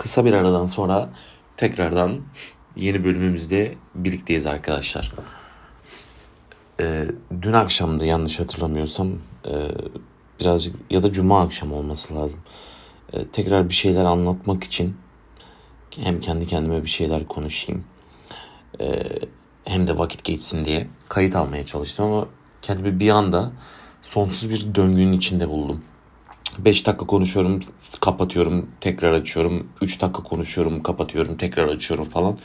Kısa bir aradan sonra tekrardan yeni bölümümüzde birlikteyiz arkadaşlar. Ee, dün akşamda yanlış hatırlamıyorsam e, birazcık ya da cuma akşamı olması lazım. Ee, tekrar bir şeyler anlatmak için hem kendi kendime bir şeyler konuşayım e, hem de vakit geçsin diye kayıt almaya çalıştım ama kendimi bir anda sonsuz bir döngünün içinde buldum. 5 dakika konuşuyorum, kapatıyorum, tekrar açıyorum. 3 dakika konuşuyorum, kapatıyorum, tekrar açıyorum falan.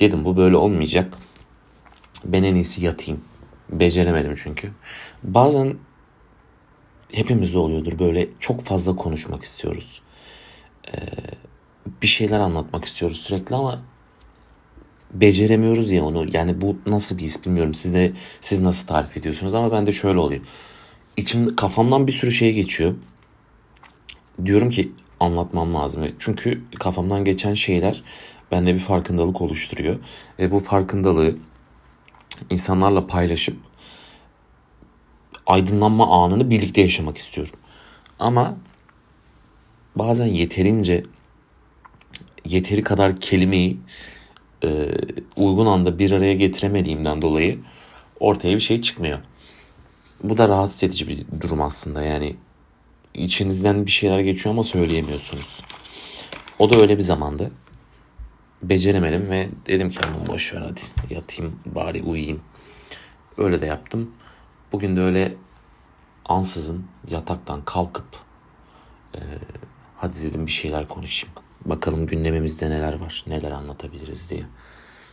Dedim bu böyle olmayacak. Ben en iyisi yatayım. Beceremedim çünkü. Bazen hepimizde oluyordur böyle çok fazla konuşmak istiyoruz. Ee, bir şeyler anlatmak istiyoruz sürekli ama beceremiyoruz ya onu. Yani bu nasıl bir his bilmiyorum. Siz de siz nasıl tarif ediyorsunuz ama ben de şöyle oluyor. İçim kafamdan bir sürü şey geçiyor diyorum ki anlatmam lazım. Çünkü kafamdan geçen şeyler bende bir farkındalık oluşturuyor. Ve bu farkındalığı insanlarla paylaşıp aydınlanma anını birlikte yaşamak istiyorum. Ama bazen yeterince yeteri kadar kelimeyi e, uygun anda bir araya getiremediğimden dolayı ortaya bir şey çıkmıyor. Bu da rahatsız edici bir durum aslında. Yani içinizden bir şeyler geçiyor ama söyleyemiyorsunuz. O da öyle bir zamandı. Beceremedim ve dedim ki aman boş ver hadi yatayım bari uyuyayım. Öyle de yaptım. Bugün de öyle ansızın yataktan kalkıp e, hadi dedim bir şeyler konuşayım. Bakalım gündemimizde neler var, neler anlatabiliriz diye.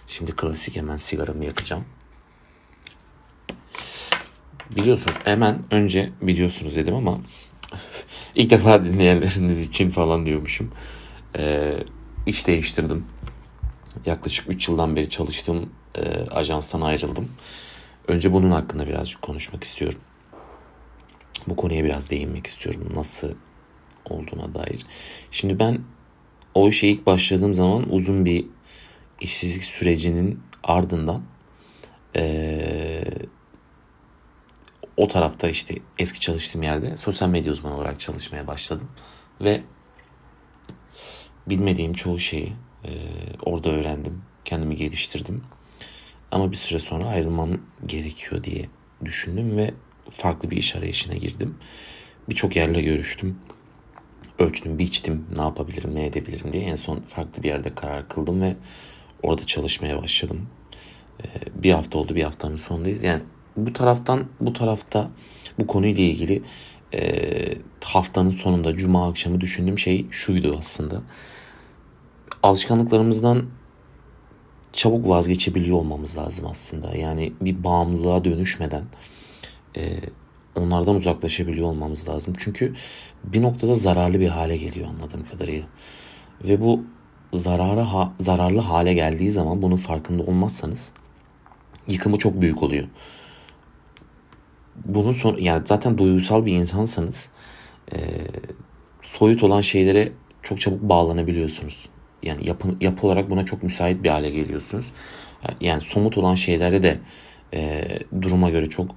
Şimdi klasik hemen sigaramı yakacağım. Biliyorsunuz hemen önce biliyorsunuz dedim ama İlk defa dinleyenleriniz için falan diyormuşum. Ee, iş değiştirdim. Yaklaşık 3 yıldan beri çalıştığım e, ajanstan ayrıldım. Önce bunun hakkında birazcık konuşmak istiyorum. Bu konuya biraz değinmek istiyorum. Nasıl olduğuna dair. Şimdi ben o işe ilk başladığım zaman uzun bir işsizlik sürecinin ardından ee, o tarafta işte eski çalıştığım yerde sosyal medya uzmanı olarak çalışmaya başladım. Ve bilmediğim çoğu şeyi e, orada öğrendim. Kendimi geliştirdim. Ama bir süre sonra ayrılmam gerekiyor diye düşündüm ve farklı bir iş arayışına girdim. Birçok yerle görüştüm. Ölçtüm, biçtim ne yapabilirim, ne edebilirim diye. En son farklı bir yerde karar kıldım ve orada çalışmaya başladım. E, bir hafta oldu, bir haftanın sonundayız. Yani bu taraftan bu tarafta bu konuyla ilgili e, haftanın sonunda cuma akşamı düşündüğüm şey şuydu aslında. Alışkanlıklarımızdan çabuk vazgeçebiliyor olmamız lazım aslında. Yani bir bağımlılığa dönüşmeden e, onlardan uzaklaşabiliyor olmamız lazım. Çünkü bir noktada zararlı bir hale geliyor anladığım kadarıyla. Ve bu zararı ha, zararlı hale geldiği zaman bunun farkında olmazsanız yıkımı çok büyük oluyor bunun son yani zaten duygusal bir insansanız e, soyut olan şeylere çok çabuk bağlanabiliyorsunuz. Yani yapı, yapı olarak buna çok müsait bir hale geliyorsunuz. Yani somut olan şeylere de e, duruma göre çok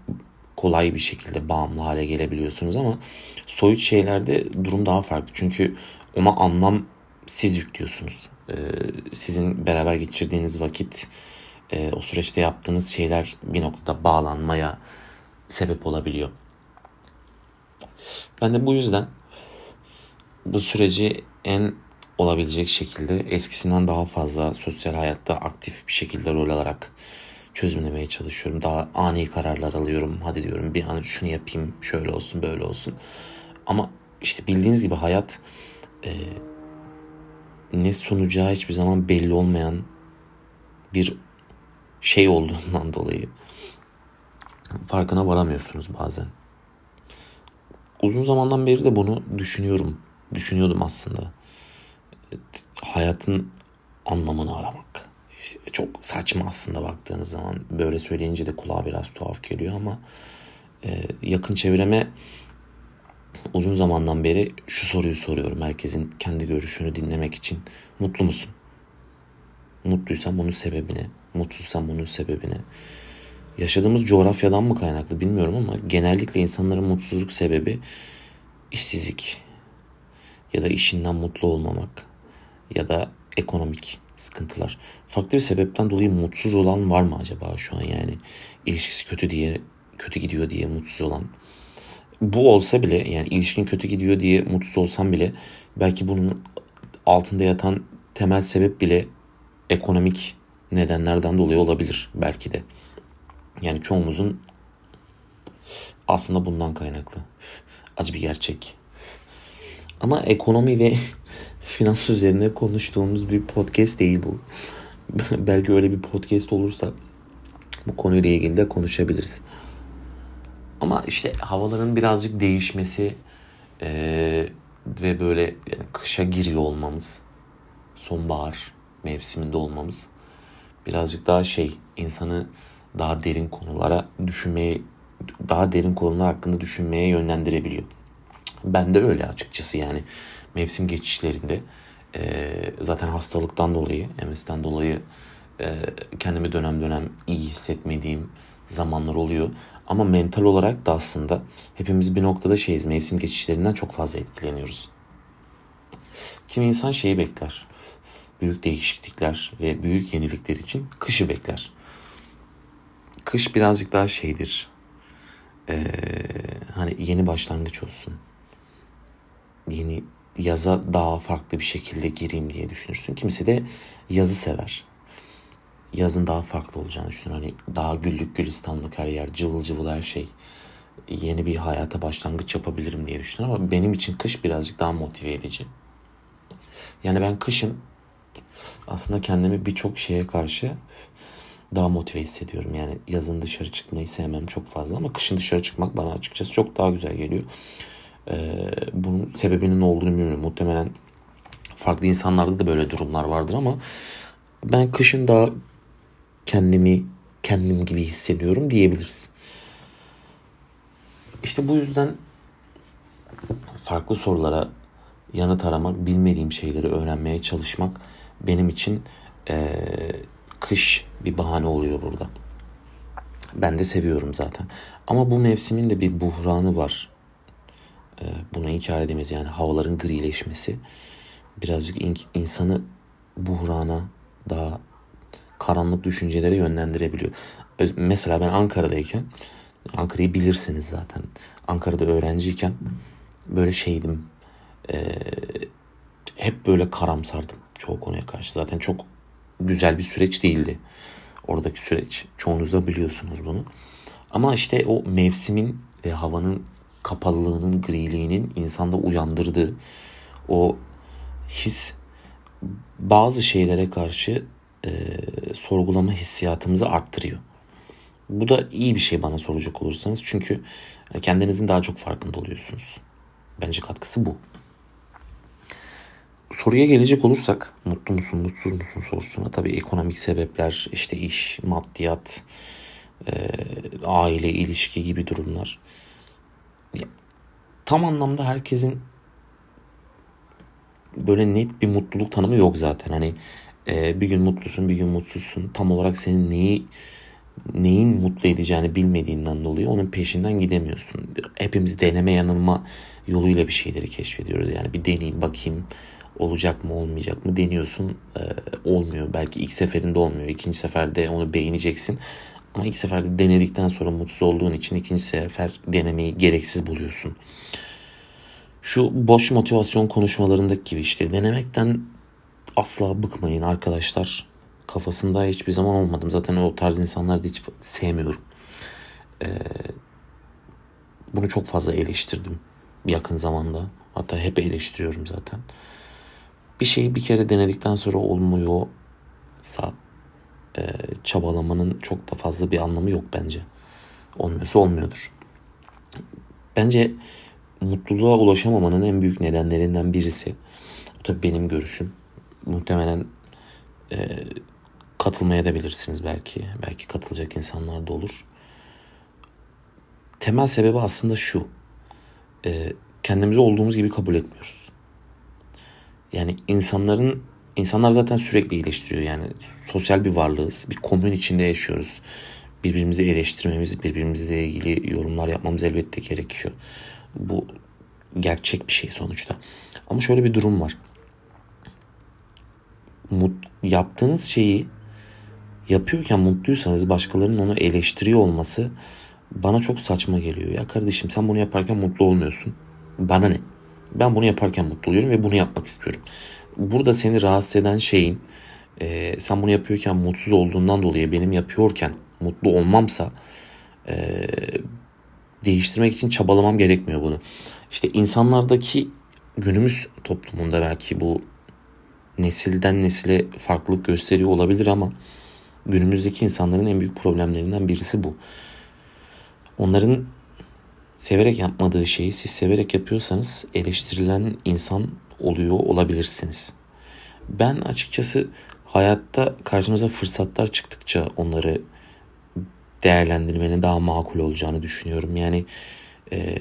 kolay bir şekilde bağımlı hale gelebiliyorsunuz ama soyut şeylerde durum daha farklı. Çünkü ona anlam siz yüklüyorsunuz. E, sizin beraber geçirdiğiniz vakit, e, o süreçte yaptığınız şeyler bir noktada bağlanmaya, sebep olabiliyor. Ben de bu yüzden bu süreci en olabilecek şekilde eskisinden daha fazla sosyal hayatta aktif bir şekilde rol alarak çözümlemeye çalışıyorum. Daha ani kararlar alıyorum. Hadi diyorum bir an şunu yapayım, şöyle olsun, böyle olsun. Ama işte bildiğiniz gibi hayat e, ne sunacağı hiçbir zaman belli olmayan bir şey olduğundan dolayı farkına varamıyorsunuz bazen. Uzun zamandan beri de bunu düşünüyorum. Düşünüyordum aslında. Hayatın anlamını aramak. çok saçma aslında baktığınız zaman. Böyle söyleyince de kulağa biraz tuhaf geliyor ama e, yakın çevreme uzun zamandan beri şu soruyu soruyorum. Herkesin kendi görüşünü dinlemek için. Mutlu musun? Mutluysam bunun sebebini, mutsuzsam bunun sebebini yaşadığımız coğrafyadan mı kaynaklı bilmiyorum ama genellikle insanların mutsuzluk sebebi işsizlik ya da işinden mutlu olmamak ya da ekonomik sıkıntılar. Farklı bir sebepten dolayı mutsuz olan var mı acaba şu an yani ilişkisi kötü diye kötü gidiyor diye mutsuz olan. Bu olsa bile yani ilişkin kötü gidiyor diye mutsuz olsam bile belki bunun altında yatan temel sebep bile ekonomik nedenlerden dolayı olabilir belki de. Yani çoğumuzun aslında bundan kaynaklı. Acı bir gerçek. Ama ekonomi ve finans üzerine konuştuğumuz bir podcast değil bu. Belki öyle bir podcast olursa bu konuyla ilgili de konuşabiliriz. Ama işte havaların birazcık değişmesi ee, ve böyle yani kışa giriyor olmamız, sonbahar mevsiminde olmamız birazcık daha şey insanı daha derin konulara düşünmeye daha derin konular hakkında düşünmeye yönlendirebiliyor. Ben de öyle açıkçası yani mevsim geçişlerinde e, zaten hastalıktan dolayı, MS'den dolayı e, kendimi dönem dönem iyi hissetmediğim zamanlar oluyor. Ama mental olarak da aslında hepimiz bir noktada şeyiz mevsim geçişlerinden çok fazla etkileniyoruz. Kimi insan şeyi bekler. Büyük değişiklikler ve büyük yenilikler için kışı bekler. Kış birazcık daha şeydir. Ee, hani yeni başlangıç olsun. Yeni yaza daha farklı bir şekilde gireyim diye düşünürsün. Kimisi de yazı sever. Yazın daha farklı olacağını düşünür. Hani daha güllük gülistanlık her yer, cıvıl cıvıl her şey. Yeni bir hayata başlangıç yapabilirim diye düşünür ama benim için kış birazcık daha motive edici. Yani ben kışın aslında kendimi birçok şeye karşı daha motive hissediyorum. Yani yazın dışarı çıkmayı sevmem çok fazla ama kışın dışarı çıkmak bana açıkçası çok daha güzel geliyor. Ee, bunun sebebinin ne olduğunu bilmiyorum. Muhtemelen farklı insanlarda da böyle durumlar vardır ama ben kışın daha kendimi kendim gibi hissediyorum diyebiliriz. İşte bu yüzden farklı sorulara yanıt aramak, bilmediğim şeyleri öğrenmeye çalışmak benim için e, kış bir bahane oluyor burada. Ben de seviyorum zaten. Ama bu mevsimin de bir buhranı var. E, buna inkar edemeyiz. Yani havaların grileşmesi birazcık in, insanı buhrana daha karanlık düşüncelere yönlendirebiliyor. Mesela ben Ankara'dayken Ankara'yı bilirsiniz zaten. Ankara'da öğrenciyken böyle şeydim. E, hep böyle karamsardım çoğu konuya karşı. Zaten çok güzel bir süreç değildi. Oradaki süreç. Çoğunuz da biliyorsunuz bunu. Ama işte o mevsimin ve havanın kapalılığının, griliğinin insanda uyandırdığı o his bazı şeylere karşı e, sorgulama hissiyatımızı arttırıyor. Bu da iyi bir şey bana soracak olursanız. Çünkü kendinizin daha çok farkında oluyorsunuz. Bence katkısı bu. Soruya gelecek olursak mutlu musun mutsuz musun sorusuna tabii ekonomik sebepler işte iş, maddiyat, e, aile, ilişki gibi durumlar. Tam anlamda herkesin böyle net bir mutluluk tanımı yok zaten. Hani e, bir gün mutlusun bir gün mutsuzsun. Tam olarak senin neyi neyin mutlu edeceğini bilmediğinden dolayı onun peşinden gidemiyorsun. Hepimiz deneme yanılma yoluyla bir şeyleri keşfediyoruz. Yani bir deneyeyim bakayım olacak mı olmayacak mı deniyorsun e, olmuyor. Belki ilk seferinde olmuyor. İkinci seferde onu beğeneceksin. Ama ilk seferde denedikten sonra mutsuz olduğun için ikinci sefer denemeyi gereksiz buluyorsun. Şu boş motivasyon konuşmalarındaki gibi işte denemekten asla bıkmayın arkadaşlar. Kafasında hiçbir zaman olmadım. Zaten o tarz insanları da hiç sevmiyorum. Ee, bunu çok fazla eleştirdim yakın zamanda. Hatta hep eleştiriyorum zaten bir şeyi bir kere denedikten sonra olmuyorsa e, çabalamanın çok da fazla bir anlamı yok bence. Olmuyorsa olmuyordur. Bence mutluluğa ulaşamamanın en büyük nedenlerinden birisi. Bu tabii benim görüşüm. Muhtemelen e, katılmaya da bilirsiniz belki. Belki katılacak insanlar da olur. Temel sebebi aslında şu. E, kendimizi olduğumuz gibi kabul etmiyoruz. Yani insanların insanlar zaten sürekli iyileştiriyor. Yani sosyal bir varlığız. Bir komün içinde yaşıyoruz. Birbirimizi eleştirmemiz, birbirimizle ilgili yorumlar yapmamız elbette gerekiyor. Bu gerçek bir şey sonuçta. Ama şöyle bir durum var. mut, yaptığınız şeyi yapıyorken mutluysanız başkalarının onu eleştiriyor olması bana çok saçma geliyor. Ya kardeşim sen bunu yaparken mutlu olmuyorsun. Bana ne? Ben bunu yaparken mutlu oluyorum ve bunu yapmak istiyorum. Burada seni rahatsız eden şeyin e, sen bunu yapıyorken mutsuz olduğundan dolayı benim yapıyorken mutlu olmamsa e, değiştirmek için çabalamam gerekmiyor bunu. İşte insanlardaki günümüz toplumunda belki bu nesilden nesile farklılık gösteriyor olabilir ama günümüzdeki insanların en büyük problemlerinden birisi bu. Onların severek yapmadığı şeyi siz severek yapıyorsanız eleştirilen insan oluyor olabilirsiniz. Ben açıkçası hayatta karşımıza fırsatlar çıktıkça onları değerlendirmenin daha makul olacağını düşünüyorum. Yani e,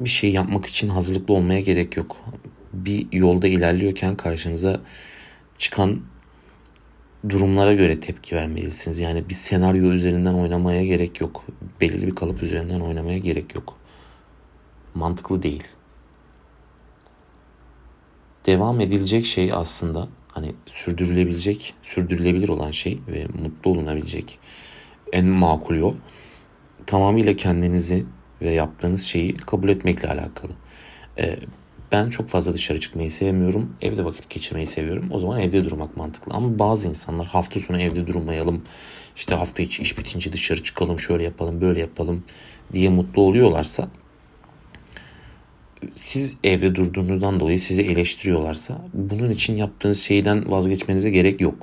bir şey yapmak için hazırlıklı olmaya gerek yok. Bir yolda ilerliyorken karşınıza çıkan durumlara göre tepki vermelisiniz. Yani bir senaryo üzerinden oynamaya gerek yok. Belirli bir kalıp üzerinden oynamaya gerek yok. Mantıklı değil. Devam edilecek şey aslında hani sürdürülebilecek, sürdürülebilir olan şey ve mutlu olunabilecek en makul yol tamamıyla kendinizi ve yaptığınız şeyi kabul etmekle alakalı. Ee, ben çok fazla dışarı çıkmayı sevmiyorum. Evde vakit geçirmeyi seviyorum. O zaman evde durmak mantıklı. Ama bazı insanlar hafta sonu evde durmayalım. İşte hafta içi iş bitince dışarı çıkalım, şöyle yapalım, böyle yapalım diye mutlu oluyorlarsa siz evde durduğunuzdan dolayı sizi eleştiriyorlarsa bunun için yaptığınız şeyden vazgeçmenize gerek yok.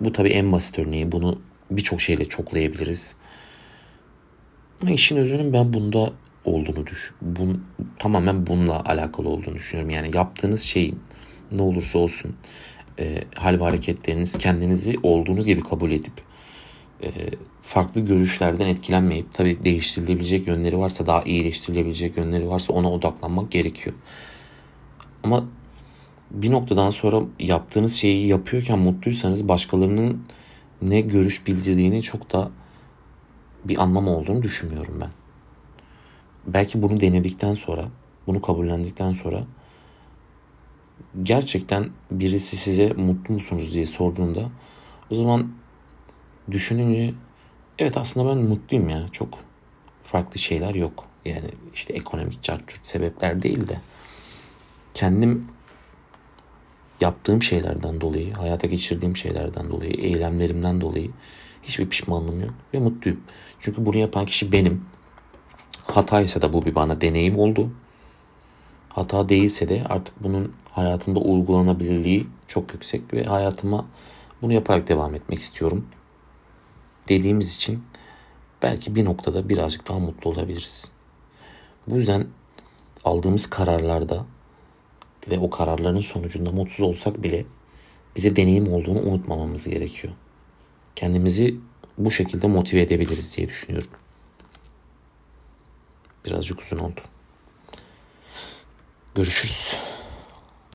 Bu tabii en basit örneği. Bunu birçok şeyle çoklayabiliriz. Ama işin özünün ben bunda olduğunu düş. Bun, tamamen bununla alakalı olduğunu düşünüyorum. Yani yaptığınız şeyin ne olursa olsun e, hal ve hareketleriniz kendinizi olduğunuz gibi kabul edip e, farklı görüşlerden etkilenmeyip tabii değiştirilebilecek yönleri varsa daha iyileştirilebilecek yönleri varsa ona odaklanmak gerekiyor. Ama bir noktadan sonra yaptığınız şeyi yapıyorken mutluysanız başkalarının ne görüş bildirdiğini çok da bir anlam olduğunu düşünmüyorum ben. Belki bunu denedikten sonra, bunu kabullendikten sonra gerçekten birisi size mutlu musunuz diye sorduğunda o zaman düşününce evet aslında ben mutluyum ya. Çok farklı şeyler yok. Yani işte ekonomik çarçurt sebepler değil de kendim yaptığım şeylerden dolayı, hayata geçirdiğim şeylerden dolayı, eylemlerimden dolayı hiçbir pişmanlığım yok ve mutluyum. Çünkü bunu yapan kişi benim. Hata ise de bu bir bana deneyim oldu. Hata değilse de artık bunun hayatımda uygulanabilirliği çok yüksek ve hayatıma bunu yaparak devam etmek istiyorum. Dediğimiz için belki bir noktada birazcık daha mutlu olabiliriz. Bu yüzden aldığımız kararlarda ve o kararların sonucunda mutsuz olsak bile bize deneyim olduğunu unutmamamız gerekiyor. Kendimizi bu şekilde motive edebiliriz diye düşünüyorum. Birazcık uzun oldu. Görüşürüz.